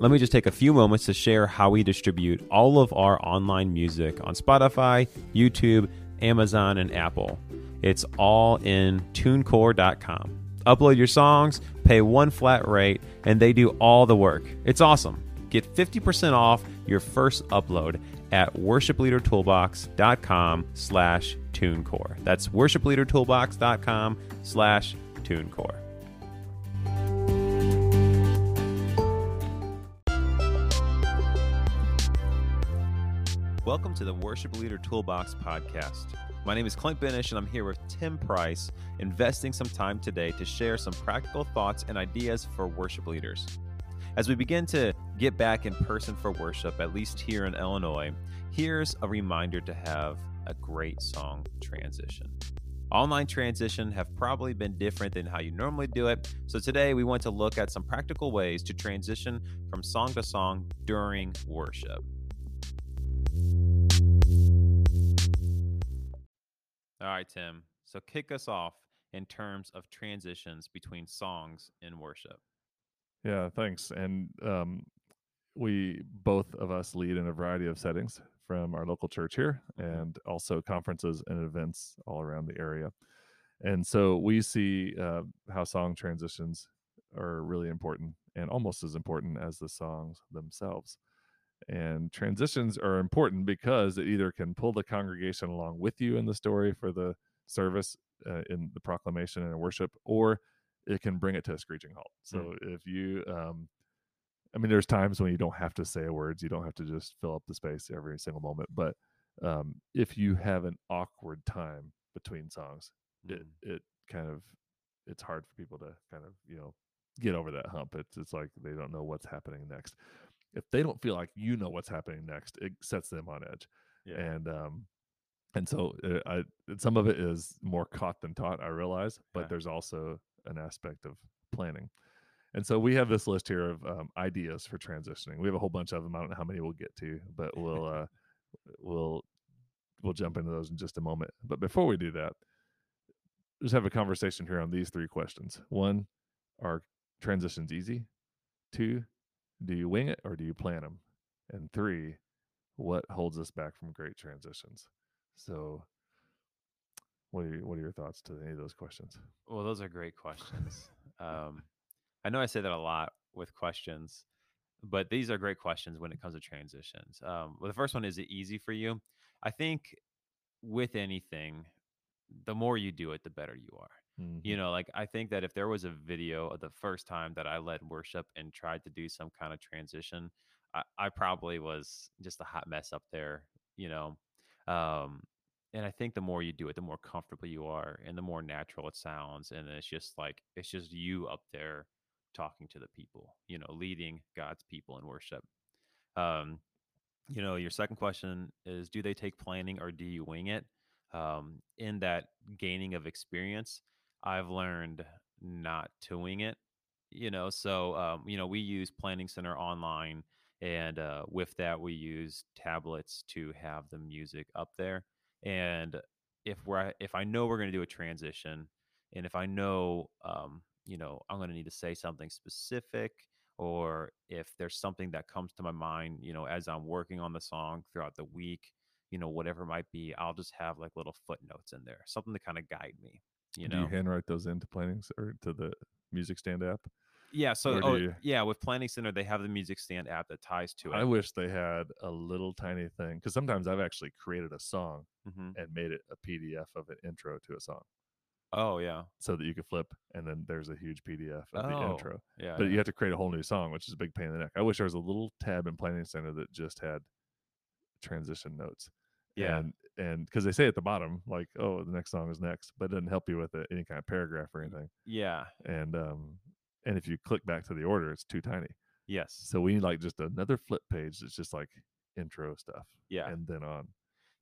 let me just take a few moments to share how we distribute all of our online music on Spotify, YouTube, Amazon, and Apple. It's all in tunecore.com. Upload your songs, pay one flat rate, and they do all the work. It's awesome. Get 50% off your first upload at worshipleadertoolbox.com slash tunecore. That's worshipleadertoolbox.com slash tunecore. Welcome to the Worship Leader Toolbox podcast. My name is Clint Benesh, and I'm here with Tim Price, investing some time today to share some practical thoughts and ideas for worship leaders. As we begin to get back in person for worship, at least here in Illinois, here's a reminder to have a great song transition. Online transition have probably been different than how you normally do it. So today we want to look at some practical ways to transition from song to song during worship. All right, Tim. So kick us off in terms of transitions between songs in worship. Yeah, thanks. And um, we both of us lead in a variety of settings from our local church here Mm-hmm. and also conferences and events all around the area. And so we see uh, how song transitions are really important and almost as important as the songs themselves. And transitions are important because it either can pull the congregation along with you in the story for the service uh, in the proclamation and worship, or it can bring it to a screeching halt. So if you, um, I mean, there's times when you don't have to say words, you don't have to just fill up the space every single moment. But um, if you have an awkward time between songs, it Mm. it kind of it's hard for people to kind of you know get over that hump. It's it's like they don't know what's happening next. If they don't feel like you know what's happening next, it sets them on edge. Yeah. And um, and so uh, I some of it is more caught than taught. I realize, but Yeah. there's also an aspect of planning. And so we have this list here of um, ideas for transitioning. We have a whole bunch of them. I don't know how many we'll get to, but we'll uh, we'll we'll jump into those in just a moment. But before we do that, just have a conversation here on these three questions. One, are transitions easy? Two, do you wing it or do you plan them? And three, what holds us back from great transitions? So, what are your, what are your thoughts to any of those questions? Well, those are great questions. um, I know I say that a lot with questions, but these are great questions when it comes to transitions. Um, well, the first one is it easy for you? I think with anything, the more you do it, the better you are. You Mhm. know, like I think that if there was a video of the first time that I led worship and tried to do some kind of transition, I, I probably was just a hot mess up there, you know. Um, and I think the more you do it, the more comfortable you are and the more natural it sounds. And it's just like, it's just you up there talking to the people, you know, leading God's people in worship. Um, you know, your second question is do they take planning or do you wing it? Um, in that gaining of experience, I've learned not to wing it, you know. So, um, you know, we use Planning Center online, and uh, with that, we use tablets to have the music up there. And if we're if I know we're going to do a transition, and if I know, um, you know, I'm going to need to say something specific, or if there's something that comes to my mind, you know, as I'm working on the song throughout the week, you know, whatever it might be, I'll just have like little footnotes in there, something to kind of guide me, you do know. you handwrite those into plannings or to the music stand app? yeah. So, oh, you- yeah, with Planning Center, they have the music stand app that ties to it. I wish they had a little tiny thing because sometimes I've actually created a song Mhm. and made it a PDF of an intro to a song Oh, yeah. so that you could flip and then there's a huge PDF of the Oh, intro. Yeah. But yeah. you have to create a whole new song, which is a big pain in the neck. I wish there was a little tab in Planning Center that just had transition notes. yeah. And and because they say at the bottom, like, oh, the next song is next, but it doesn't help you with it, any kind of paragraph or anything. yeah. And um and if you click back to the order, it's too tiny. Yes. So we need like just another flip page that's just like intro stuff. Yeah. And then on.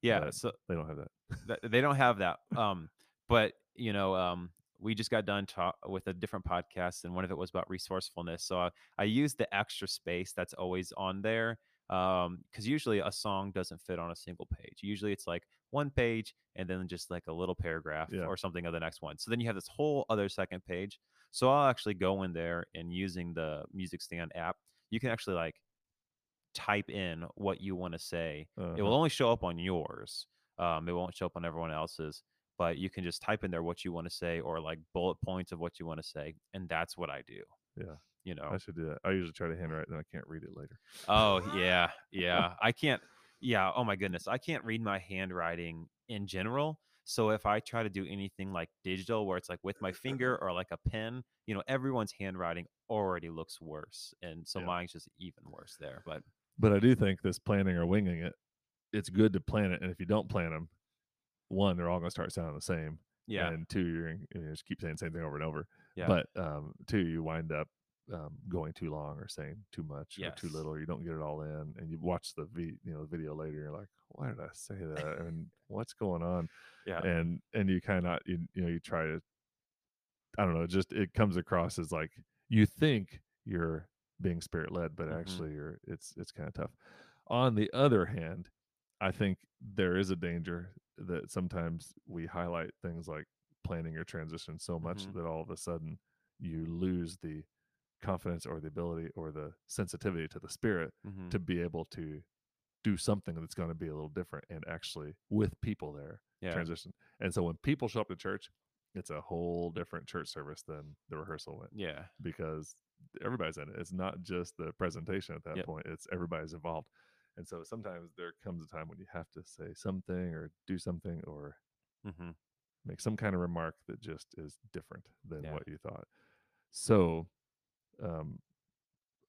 Yeah. but- So They don't have that. th- they don't have that. Um, but you know, um, we just got done talk with a different podcast, and one of it was about resourcefulness. So I, I used the extra space that's always on there um because usually a song doesn't fit on a single page usually it's like one page and then just like a little paragraph Yeah. or something of the next one so then you have this whole other second page so i'll actually go in there and using the music stand app you can actually like type in what you want to say. It Uh-huh. will only show up on yours. Um, it won't show up on everyone else's. But you can just type in there what you want to say or like bullet points of what you want to say, and that's what I do. Yeah. You know. I should do that. I usually try to handwrite, and I can't read it later. Oh yeah, yeah. I can't. Yeah. Oh my goodness, I can't read my handwriting in general. So if I try to do anything like digital, where it's like with my finger or like a pen, you know, everyone's handwriting already looks worse, and so Yeah. mine's just even worse there. But But I do think this planning or winging it, it's good to plan it. And if you don't plan them, one, they're all going to start sounding the same. yeah, And two, you're going to just keep saying the same thing over and over. yeah, But um, two, you wind up um, going too long or saying too much or too little. Or you don't get it all in, and you watch the v- you know the video later. You're like, why did I say that? and what's going on? yeah, And and you kind of you, you know you try to I don't know, just it comes across as like you think you're being spirit led, but Mhm. actually you're it's it's kind of tough. On the other hand, I think there is a danger that sometimes we highlight things like planning your transition so much Mhm. that all of a sudden you lose the confidence or the ability or the sensitivity to the spirit mhm, to be able to do something that's going to be a little different and actually with people there yeah, transition. And so when people show up to church, it's a whole different church service than the rehearsal went yeah, because everybody's in it. It's not just the presentation at that Yep. point, it's everybody's involved. And so sometimes there comes a time when you have to say something or do something or hmm make some kind of remark that just is different than Yeah. what you thought. So um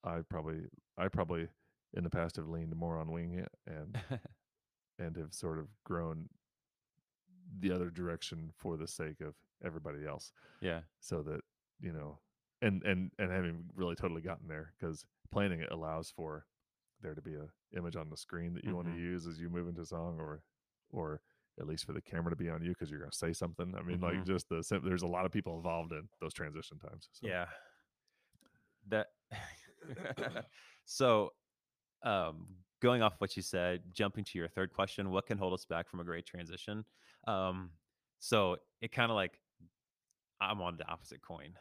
I probably I probably in the past have leaned more on wing and and have sort of grown the other direction for the sake of everybody else yeah, so that you know and and and having really totally gotten there because planning it allows for there to be a image on the screen that you want Mhm. to use as you move into song or or at least for the camera to be on you because you're going to say something i mean Mhm. like just the there's a lot of people involved in those transition times so. yeah. That. so, um, going off what you said, jumping to your third question, what can hold us back from a great transition? Um, so it kind of like I'm on the opposite coin.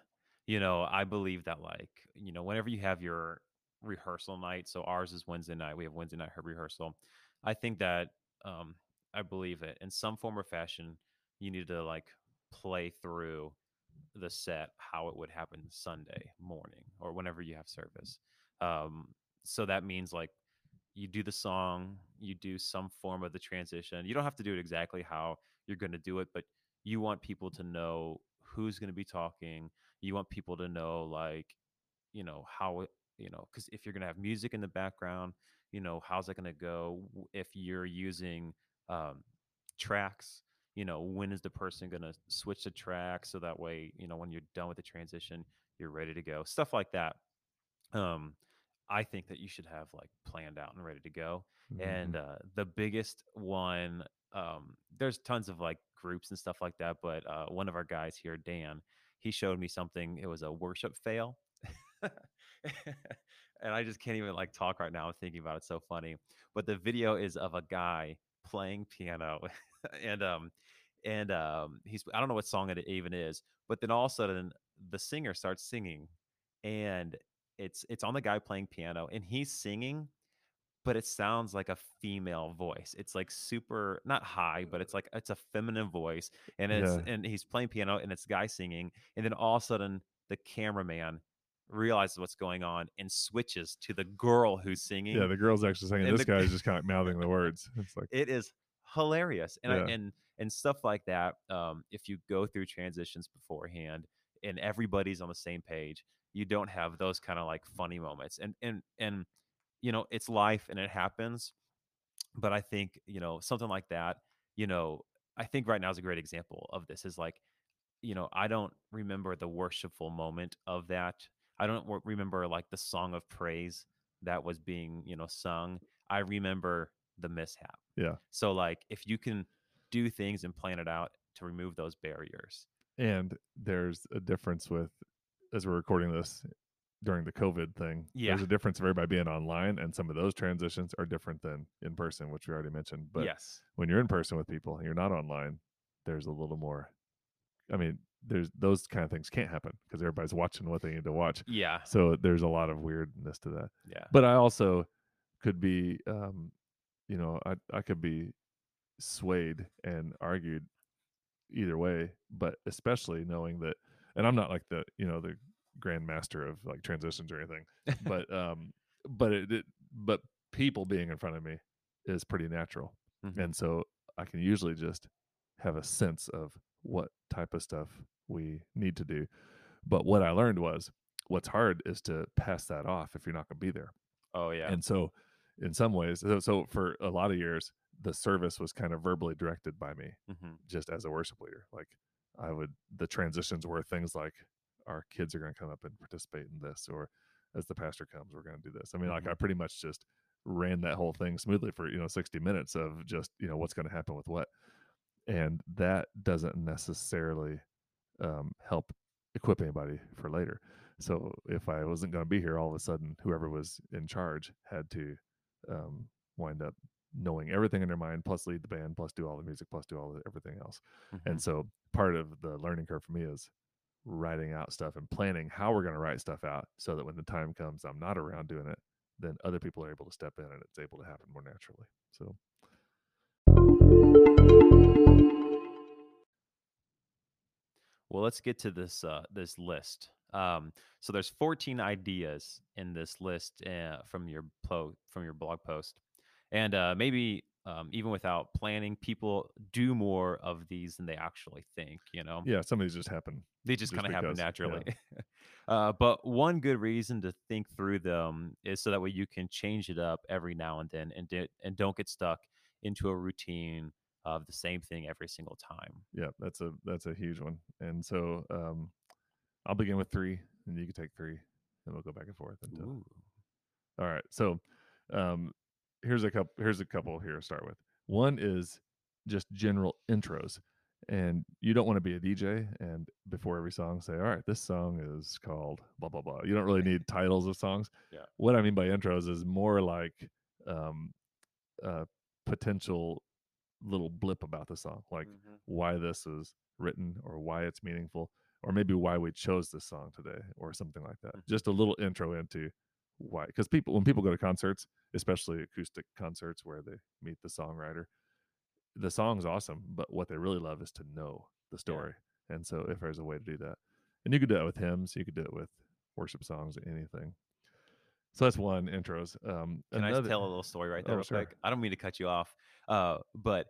You know, I believe that like, you know, whenever you have your rehearsal night, so ours is Wednesday night, we have Wednesday night her rehearsal. I think that um I believe it in some form or fashion, you need to like play through the set how it would happen Sunday morning or whenever you have service. Um so that means like you do the song, you do some form of the transition. You don't have to do it exactly how you're going to do it, but you want people to know who's going to be talking. You want people to know, like, you know, how you know, because if you're going to have music in the background, you know, how's that going to go? If you're using um, tracks, you know, when is the person going to switch the track so that way, you know, when you're done with the transition, you're ready to go. Stuff like that. Um, I think that you should have like planned out and ready to go. And Mhm. uh, the biggest one, um, there's tons of like groups and stuff like that, but uh, one of our guys here, Dan, he showed me something. It was a worship fail. and I just can't even like talk right now I'm thinking about it. It's so funny. But the video is of a guy playing piano and um and um he's I don't know what song it even is, but then all of a sudden the singer starts singing and it's it's on the guy playing piano and he's singing but it sounds like a female voice. It's like super not high, but it's like it's a feminine voice, and it's Yeah. and he's playing piano, and it's guy singing, and then all of a sudden the cameraman realizes what's going on and switches to the girl who's singing. yeah the girl's actually singing. And this the- guy's just kind of mouthing the words it's like it is hilarious, and I, and and stuff like that. Um, if you go through transitions beforehand and everybody's on the same page, you don't have those kind of like funny moments, and and and you know it's life and it happens but i think you know something like that you know i think right now is a great example of this is like you know i don't remember the worshipful moment of that i don't remember like the song of praise that was being you know sung i remember the mishap Yeah. so like if you can do things and plan it out to remove those barriers and there's a difference with as we're recording this during the covid thing Yeah. there's a difference of everybody being online and some of those transitions are different than in person which we already mentioned but yes when you're in person with people and you're not online there's a little more i mean there's those kind of things can't happen because everybody's watching what they need to watch. Yeah. So there's a lot of weirdness to that. Yeah. But I also could be, um, you know, I I could be swayed and argued either way, but especially knowing that, and I'm not like the you know the grandmaster of like transitions or anything, but um, but it, it but people being in front of me is pretty natural, Mhm. and so I can usually just have a sense of what type of stuff we need to do. But what I learned was what's hard is to pass that off if you're not going to be there. Oh yeah. And so, in some ways, so, so for a lot of years, the service was kind of verbally directed by me, hmm just as a worship leader. Like I would, the transitions were things like, our kids are going to come up and participate in this, or as the pastor comes, we're going to do this. I mean, like Mhm. I pretty much just ran that whole thing smoothly for you know 60 minutes of just you know what's going to happen with what, and that doesn't necessarily um, help equip anybody for later. So if I wasn't going to be here, all of a sudden, whoever was in charge had to um, wind up knowing everything in their mind, plus lead the band, plus do all the music, plus do all the, everything else. Mhm. And so part of the learning curve for me is writing out stuff and planning how we're going to write stuff out so that when the time comes, I'm not around doing it, then other people are able to step in and it's able to happen more naturally. So Well, let's get to this uh, this list. Um, so there's 14 ideas in this list uh, from your plo- from your blog post, and uh, maybe um, even without planning, people do more of these than they actually think. You know, yeah, some of these just happen. they just, just kind of happen because, yeah. naturally. uh, but one good reason to think through them is so that way you can change it up every now and then, and di- and don't get stuck into a routine of the same thing every single time. Yeah, that's a that's a huge one. And so um, I'll begin with three, and you can take three, and we'll go back and forth until Ooh. All right. So um here's a couple here's a couple here to start with. One is just general intros. And you don't want to be a DJ and before every song say, All right, this song is called blah blah blah. You don't really need titles of songs. Yeah. What I mean by intros is more like um uh potential little blip about the song. Like Mhm. why this is written or why it's meaningful or maybe why we chose this song today or something like that. Mhm. Just a little intro into why because people when people go to concerts, especially acoustic concerts where they meet the songwriter, the song's awesome, but what they really love is to know the story. And so if there's a way to do that. And you could do that with hymns, you could do it with worship songs, anything. So that's one intros. Um Can I just tell a little story right there, Oh, real sure. quick? I don't mean to cut you off, uh, but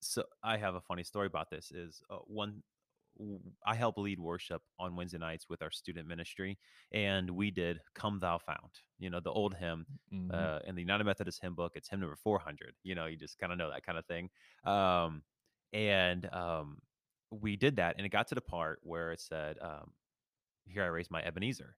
so I have a funny story about this. Is uh, one, I help lead worship on Wednesday nights with our student ministry, and we did "Come Thou Fount." You know, the old hymn Mhm. uh, in the United Methodist Hymn Book. It's hymn number four hundred. You know, you just kind of know that kind of thing. Um, and um, we did that, and it got to the part where it said, um, "Here I raise my Ebenezer."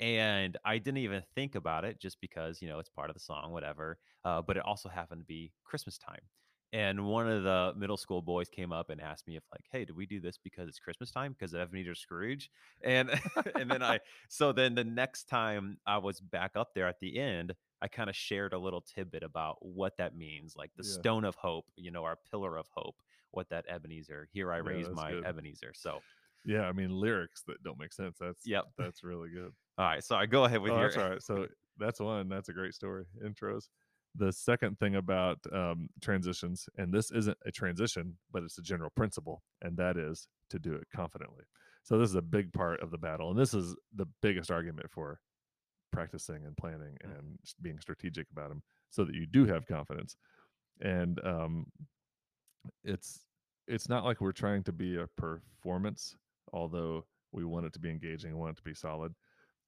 and I didn't even think about it just because you know it's part of the song, whatever. Uh, but it also happened to be Christmas time, and one of the middle school boys came up and asked me if like, "Hey, did we do this because it's Christmas time because of Ebenezer Scrooge?" And and then I so then the next time I was back up there at the end, I kind of shared a little tidbit about what that means, like the Yeah. stone of hope, you know, our pillar of hope. What that Ebenezer, here I Yeah, raise my good. Ebenezer. So, Yeah, I mean lyrics that don't make sense. That's Yep. that's really good. all right, So I go ahead with oh, your. that's all right. So that's one. That's a great story. Intros. The second thing about um, transitions, and this isn't a transition, but it's a general principle, and that is to do it confidently. So this is a big part of the battle, and this is the biggest argument for practicing and planning Mm. and being strategic about them, so that you do have confidence. And um, it's it's not like we're trying to be a performance, although we want it to be engaging, we want it to be solid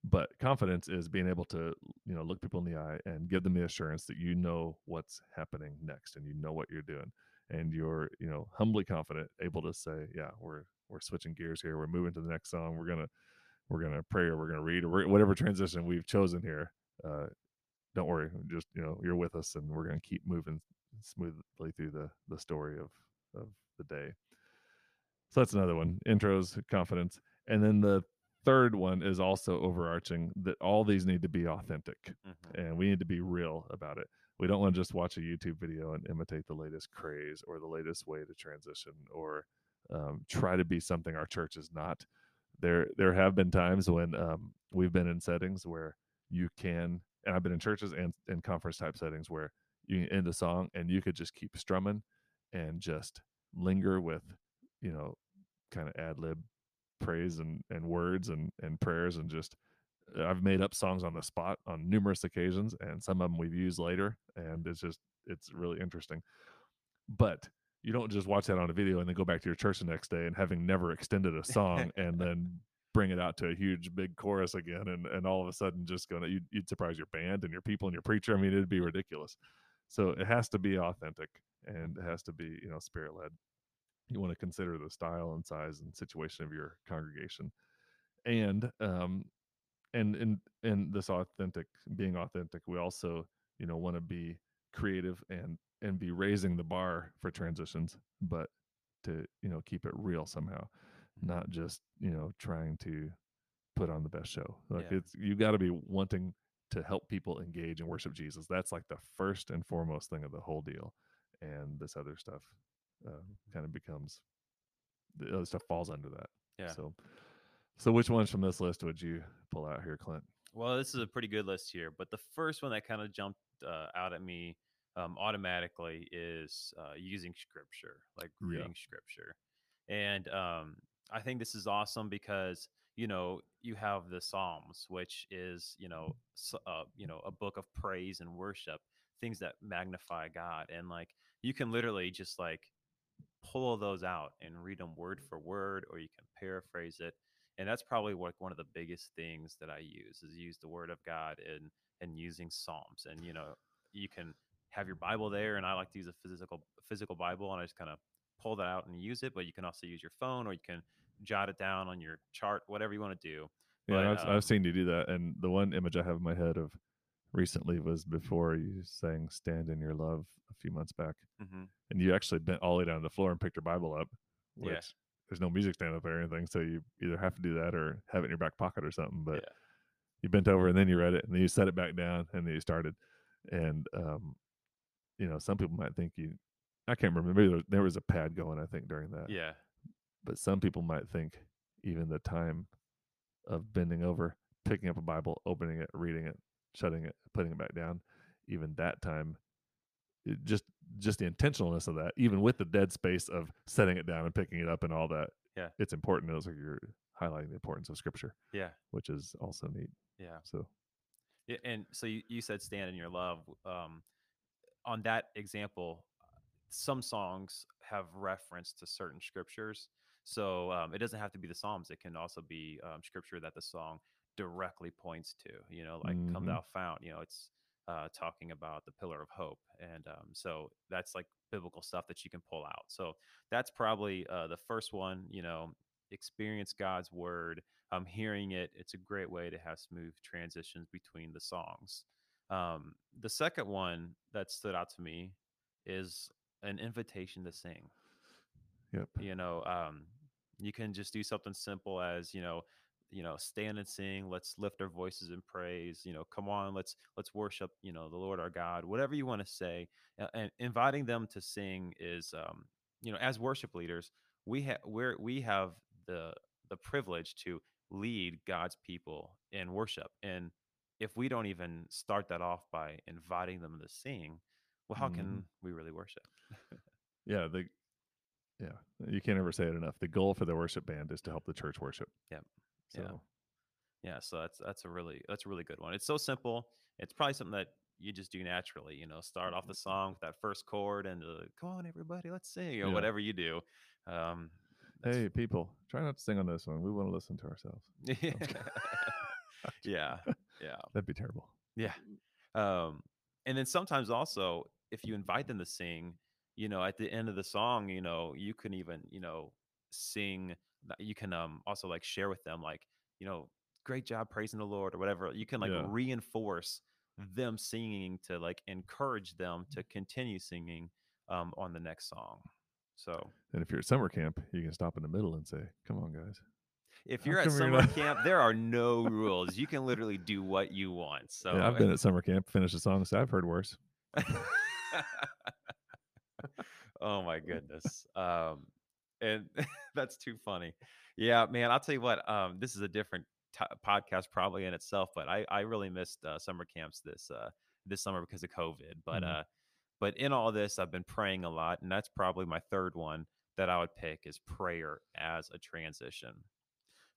but confidence is being able to you know look people in the eye and give them the assurance that you know what's happening next and you know what you're doing. And you're you know humbly confident able to say yeah we're we're switching gears here. We're moving to the next song. We're gonna we're gonna pray or we're gonna read or whatever transition we've chosen here uh don't worry. Just you know you're with us and we're gonna keep moving smoothly through the the story of of the day. So that's another one. Intros confidence. And then the third one is also overarching that all these need to be authentic Mhm. and we need to be real about it. We don't want to just watch a YouTube video and imitate the latest craze or the latest way to transition or um, try to be something our church is not. There, there have been times when um, we've been in settings where you can, and I've been in churches and in conference type settings where you end a song and you could just keep strumming and just linger with, you know, kind of ad lib praise and, and words and, and prayers and just uh, I've made up songs on the spot on numerous occasions, and some of them we've used later, and it's just it's really interesting. But you don't just watch that on a video and then go back to your church the next day and having never extended a song and then bring it out to a huge big chorus again and, and all of a sudden just going to you'd, you'd surprise your band and your people and your preacher. I mean, it'd be ridiculous. So it has to be authentic and it has to be you know spirit led. You want to consider the style and size and situation of your congregation, and um, and and and this authentic being authentic we also you know want to be creative and and be raising the bar for transitions but to you know keep it real somehow not just you know trying to put on the best show. Like Yeah. it's you got to be wanting to help people engage and worship jesus. That's like the first and foremost thing of the whole deal and this other stuff uh, kind of becomes the other stuff falls under that Yeah. so so which ones from this list would you pull out here clint Well, this is a pretty good list here, but the first one that kind of jumped uh, out at me um, automatically is uh, using scripture, like Yeah. reading scripture. And um, I think this is awesome because you know you have the Psalms, which is you know uh, you know a book of praise and worship, things that magnify God, and like you can literally just like pull those out and read them word for word, or you can paraphrase it and that's probably like one of the biggest things that I use is use the Word of God and and using Psalms. And you know, you can have your Bible there, and I like to use a physical physical Bible, and I just kind of pull that out and use it. But you can also use your phone, or you can jot it down on your chart, whatever you want to do. Yeah, But, I've, um, I've seen you do that, and the one image I have in my head of recently was before you sang "Stand in Your Love" a few months back, mhm. and you actually bent all the way down to the floor and picked your Bible up. Which Yeah. there's no music stand up there or anything, so you either have to do that or have it in your back pocket or something. But Yeah. you bent over and then you read it, and then you set it back down, and then you started. And um, you know, some people might think you. I can't remember. Maybe there there was a pad going. I think during that. Yeah. but some people might think even the time of bending over, picking up a Bible, opening it, reading it, shutting it, putting it back down, even that time, it just just the intentionalness of that, even with the dead space of setting it down and picking it up and all that, Yeah. it's important. It's like you're highlighting the importance of Scripture, Yeah. which is also neat. Yeah. So Yeah, and so you, you said stand in your love. Um, on that example, some songs have reference to certain scriptures. So um, it doesn't have to be the Psalms. It can also be um, scripture that the song directly points to. You know, like "Come Mhm. Thou Fount." You know, it's uh, talking about the pillar of hope, and um, so that's like biblical stuff that you can pull out. So that's probably uh, the first one. You know, experience God's word. Um, hearing it, it's a great way to have smooth transitions between the songs. Um, the second one that stood out to me is an invitation to sing. yep, You know, um, you can just do something simple as you know, you know, stand and sing. Let's lift our voices in praise. You know, come on, let's let's worship. You know, the Lord our God. Whatever you want to say, and inviting them to sing is, um, you know, as worship leaders, we have we're we have the the privilege to lead God's people in worship, and if we don't even start that off by inviting them to sing, well, how Mhm. can we really worship? yeah, the yeah, you can't ever say it enough. The goal for the worship band is to help the church worship. Yep. So Yeah. Yeah, so that's that's a really that's a really good one. It's so simple. It's probably something that you just do naturally. You know, start off the song with that first chord and uh, come on, everybody, let's sing or Yeah. whatever you do. Um, hey, people, try not to sing on this one. We want to listen to ourselves. yeah, yeah, That'd be terrible. yeah. Um, and then sometimes also, if you invite them to sing, you know, at the end of the song, you know, you can even you know sing. You can um also like share with them like you know great job praising the Lord or whatever. You can like Yeah. reinforce them singing to like encourage them to continue singing um, on the next song. So And if you're at summer camp, you can stop in the middle and say, "Come on, guys." if you're at summer not- camp, there are no rules. You can literally do what you want. So yeah, I've been at summer camp, finished a song, so I've heard worse. oh my goodness. Um, and that's too funny. Yeah, man. I'll tell you what. Um, this is a different t- podcast probably in itself, but I I really missed uh, summer camps this uh this summer because of COVID. But Mhm. uh, but in all this, I've been praying a lot, and that's probably my third one that I would pick is prayer as a transition.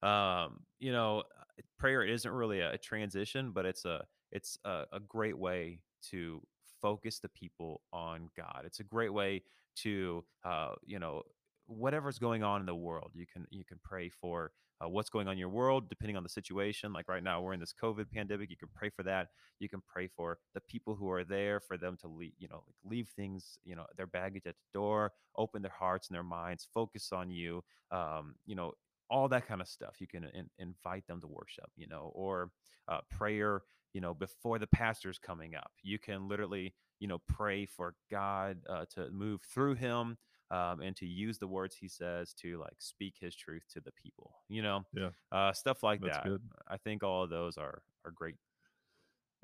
Um, you know, uh, prayer isn't really a, a transition, but it's a it's a, a great way to focus the people on God. It's a great way to uh, you know whatever's going on in the world. You can you can pray for uh, what's going on in your world, depending on the situation. Like right now, we're in this COVID pandemic. You can pray for that. You can pray for the people who are there, for them to leave, you know, like leave things, you know, their baggage at the door, open their hearts and their minds, focus on you. Um, you know, all that kind of stuff. You can in, invite them to worship, you know, or uh, prayer, you know, before the pastor's coming up. You can literally, you know, pray for God uh, to move through him um, and to use the words he says to like speak his truth to the people, you know, Yeah, uh, stuff like that's that. good. I think all of those are are great.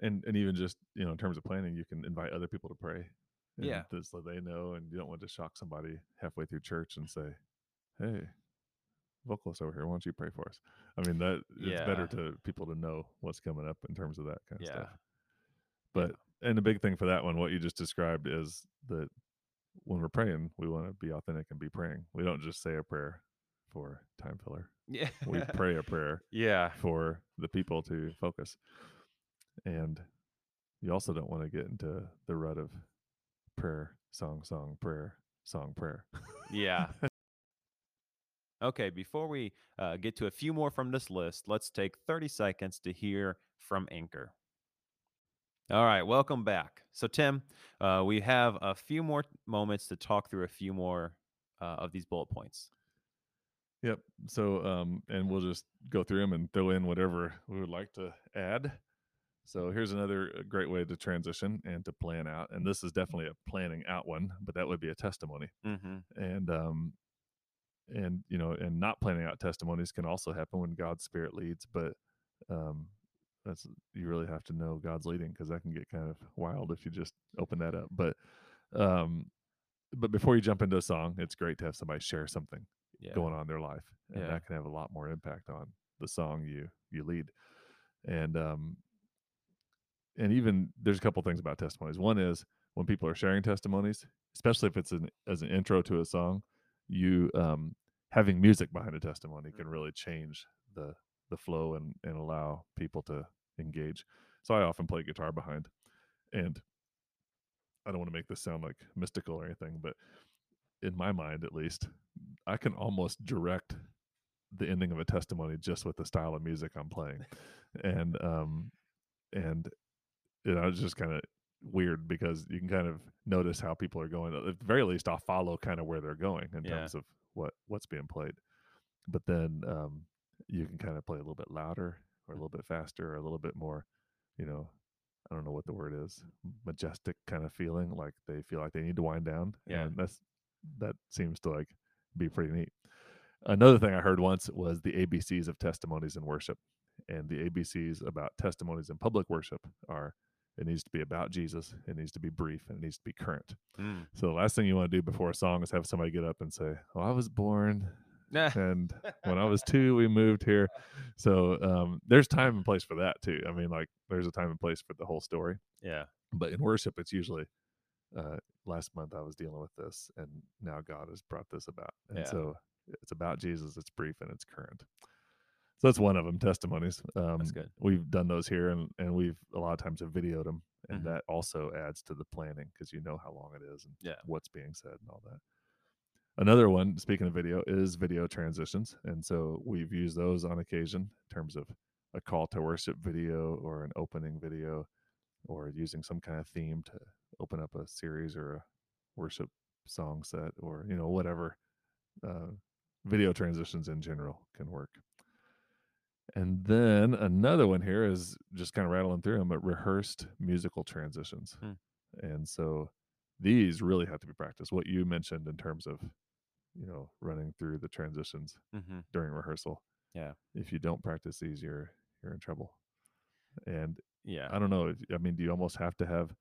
And and even just you know in terms of planning, you can invite other people to pray. Yeah. just so they know, and you don't want to shock somebody halfway through church and say, "Hey, vocalist over here, why don't you pray for us?" I mean, that it's better to people to know what's coming up in terms of that kind of Yeah. stuff. But and the big thing for that one, what you just described is that when we're praying, we want to be authentic and be praying. We don't just say a prayer for time filler. Yeah. We pray a prayer yeah. for the people to focus. And you also don't want to get into the rut of prayer, song, song, prayer, song, prayer. Yeah. Okay, before we uh, get to a few more from this list, let's take 30 seconds to hear from Anchor. All right, welcome back. So, Tim, uh, we have a few more moments to talk through a few more uh, of these bullet points. Yep. So, um, and we'll just go through them and throw in whatever we would like to add. So, here's another uh, great way to transition and to plan out. And this is definitely a planning out one, but that would be a testimony. Mm-hmm. And, um, and you know, and not planning out testimonies can also happen when God's Spirit leads. But um, that's you really have to know God's leading because that can get kind of wild if you just open that up. But um, but before you jump into a song, it's great to have somebody share something Yeah. going on in their life and Yeah. that can have a lot more impact on the song you you lead and um and even there's a couple things about testimonies one is when people are sharing testimonies especially if it's an as an intro to a song you um having music behind a testimony can really change the the flow and and allow people to engage. So i often play guitar behind and i don't want to make this sound like mystical or anything but in my mind at least i can almost direct the ending of a testimony just with the style of music i'm playing. And um and you know it's just kind of weird because you can kind of notice how people are going. At the very least i'll follow kind of where they're going in Yeah. terms of what what's being played. But then um you can kind of play a little bit louder or a little bit faster or a little bit more you know i don't know what the word is majestic kind of feeling like they feel like they need to wind down Yeah. and that's that seems to like be pretty neat another thing i heard once was the abcs of testimonies in worship and the abcs about testimonies in public worship are it needs to be about jesus it needs to be brief and it needs to be current Mm. so the last thing you want to do before a song is have somebody get up and say oh i was born and when I was two, we moved here. So um, there's time and place for that too. I mean, like there's a time and place for the whole story. yeah. But in worship, it's usually uh, last month I was dealing with this, and now God has brought this about. And Yeah. so it's about Jesus. It's brief and it's current. So that's one of them. Testimonies. Um, That's good. We've done those here, and and we've a lot of times have videoed them, and Mhm. that also adds to the planning because you know how long it is and Yeah. what's being said and all that. Another one, speaking of video, is video transitions. And so we've used those on occasion in terms of a call to worship video or an opening video or using some kind of theme to open up a series or a worship song set or, you know, whatever. Uh, video transitions in general can work. And then another one here is just kind of rattling through them, but rehearsed musical transitions. Hmm. And so these really have to be practiced. What you mentioned in terms of, you know, running through the transitions Mm-hmm. during rehearsal. Yeah. If you don't practice these, you're you're in trouble. And Yeah. I don't know. I mean, do you almost have to have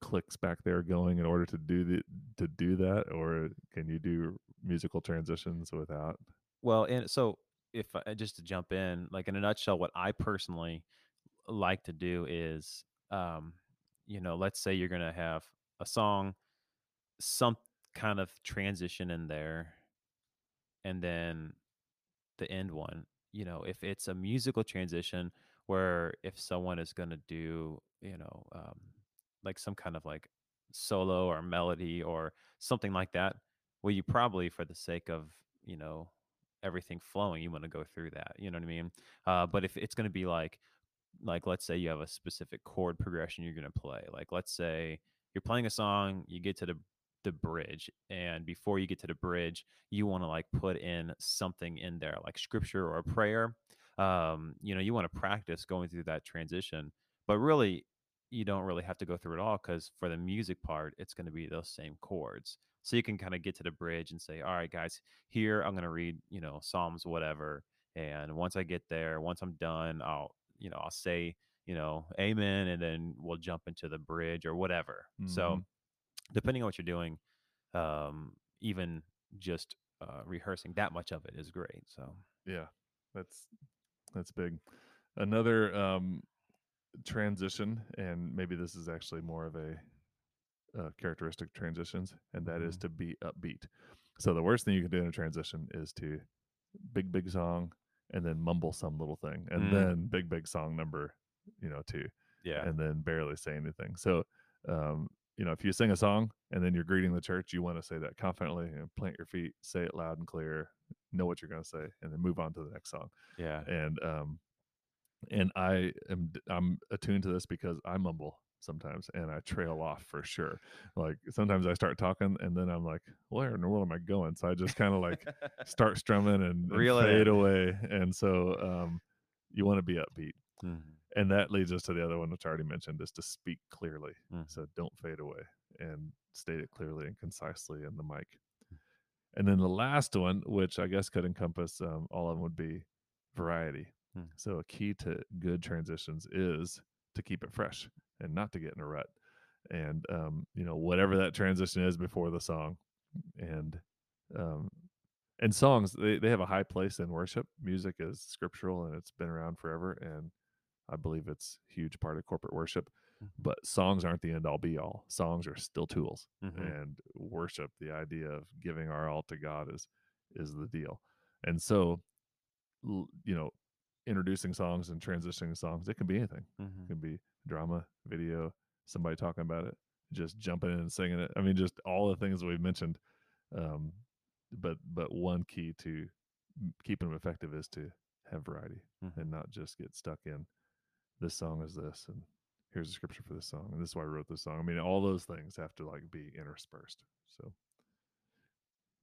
clicks back there going in order to do the to do that, or can you do musical transitions without. Well, and so if I, just to jump in, like in a nutshell, what I personally like to do is, um, you know, let's say you're gonna have a song, some kind of transition in there, and then the end one. You know, if it's a musical transition where if someone is gonna do, you know, um, like some kind of like solo or melody or something like that, well, you probably, for the sake of you know everything flowing, you want to go through that. You know what I mean? Uh, but if it's going to be like, like let's say you have a specific chord progression you're going to play. Like let's say you're playing a song, you get to the the bridge, and before you get to the bridge, you want to like put in something in there, like scripture or a prayer. Um, you know, you want to practice going through that transition, but really, you don't really have to go through it all because for the music part, it's going to be those same chords so you can kind of get to the bridge and say all right guys here i'm going to read you know psalms whatever and once i get there once i'm done i'll you know i'll say you know amen and then we'll jump into the bridge or whatever mm-hmm. so depending on what you're doing um even just uh, rehearsing that much of it is great so yeah that's that's big another um transition and maybe this is actually more of a uh, characteristic transitions, and that is mm-hmm. to be upbeat. So the worst thing you can do in a transition is to big big song and then mumble some little thing, and mm. then big big song number, you know, two, yeah, and then barely say anything. So, um, you know, if you sing a song and then you're greeting the church, you want to say that confidently and plant your feet, say it loud and clear, know what you're going to say, and then move on to the next song. Yeah, and um, and I am I'm attuned to this because I mumble sometimes and I trail off for sure. Like sometimes I start talking and then I'm like, where in the world am I going? So I just kind of like start strumming and, and fade away. And so um, you want to be upbeat. Mm-hmm. And that leads us to the other one, which I already mentioned, is to speak clearly. Mm-hmm. So don't fade away and state it clearly and concisely in the mic. And then the last one, which I guess could encompass um, all of them, would be variety. Mm. So a key to good transitions is to keep it fresh and not to get in a rut and um, you know whatever that transition is before the song and um, and songs they, they have a high place in worship music is scriptural and it's been around forever and i believe it's a huge part of corporate worship mm-hmm. but songs aren't the end all be all songs are still tools mm-hmm. and worship the idea of giving our all to god is is the deal and so you know introducing songs and transitioning songs it can be anything mm-hmm. it can be drama, video, somebody talking about it, just jumping in and singing it. I mean, just all the things we've mentioned. Um, but but one key to keeping them effective is to have variety mm-hmm. and not just get stuck in this song is this and here's the scripture for this song and this is why I wrote this song. I mean, all those things have to like be interspersed. So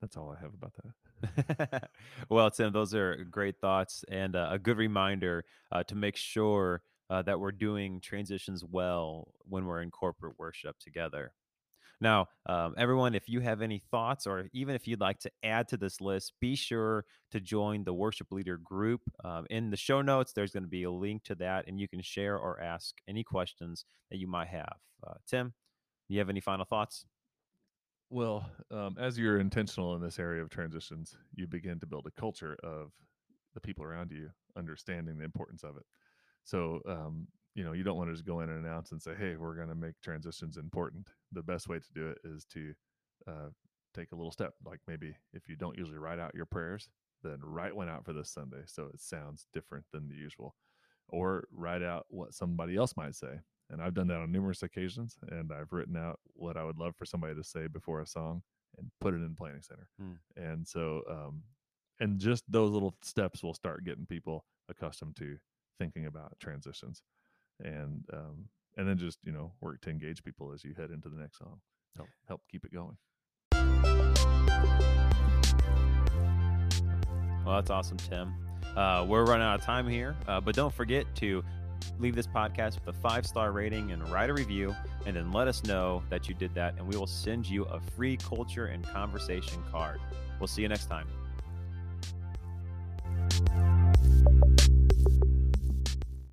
that's all I have about that. well, Tim, those are great thoughts and uh, a good reminder uh, to make sure uh, that we're doing transitions well when we're in corporate worship together. Now, um, everyone, if you have any thoughts or even if you'd like to add to this list, be sure to join the worship leader group. Um, in the show notes, there's going to be a link to that, and you can share or ask any questions that you might have. Uh, Tim, do you have any final thoughts? Well, um, as you're intentional in this area of transitions, you begin to build a culture of the people around you understanding the importance of it. So, um, you know, you don't want to just go in and announce and say, "Hey, we're going to make transitions important." The best way to do it is to uh, take a little step. Like maybe if you don't usually write out your prayers, then write one out for this Sunday so it sounds different than the usual, or write out what somebody else might say. And I've done that on numerous occasions, and I've written out what I would love for somebody to say before a song and put it in planning center. Hmm. And so, um, and just those little steps will start getting people accustomed to thinking about transitions and um, and then just you know work to engage people as you head into the next song. Help help keep it going. Well that's awesome tim. Uh, we're running out of time here uh, but don't forget to leave this podcast with a five star rating and write a review and then let us know that you did that and we will send you a free culture and conversation card. We'll see you next time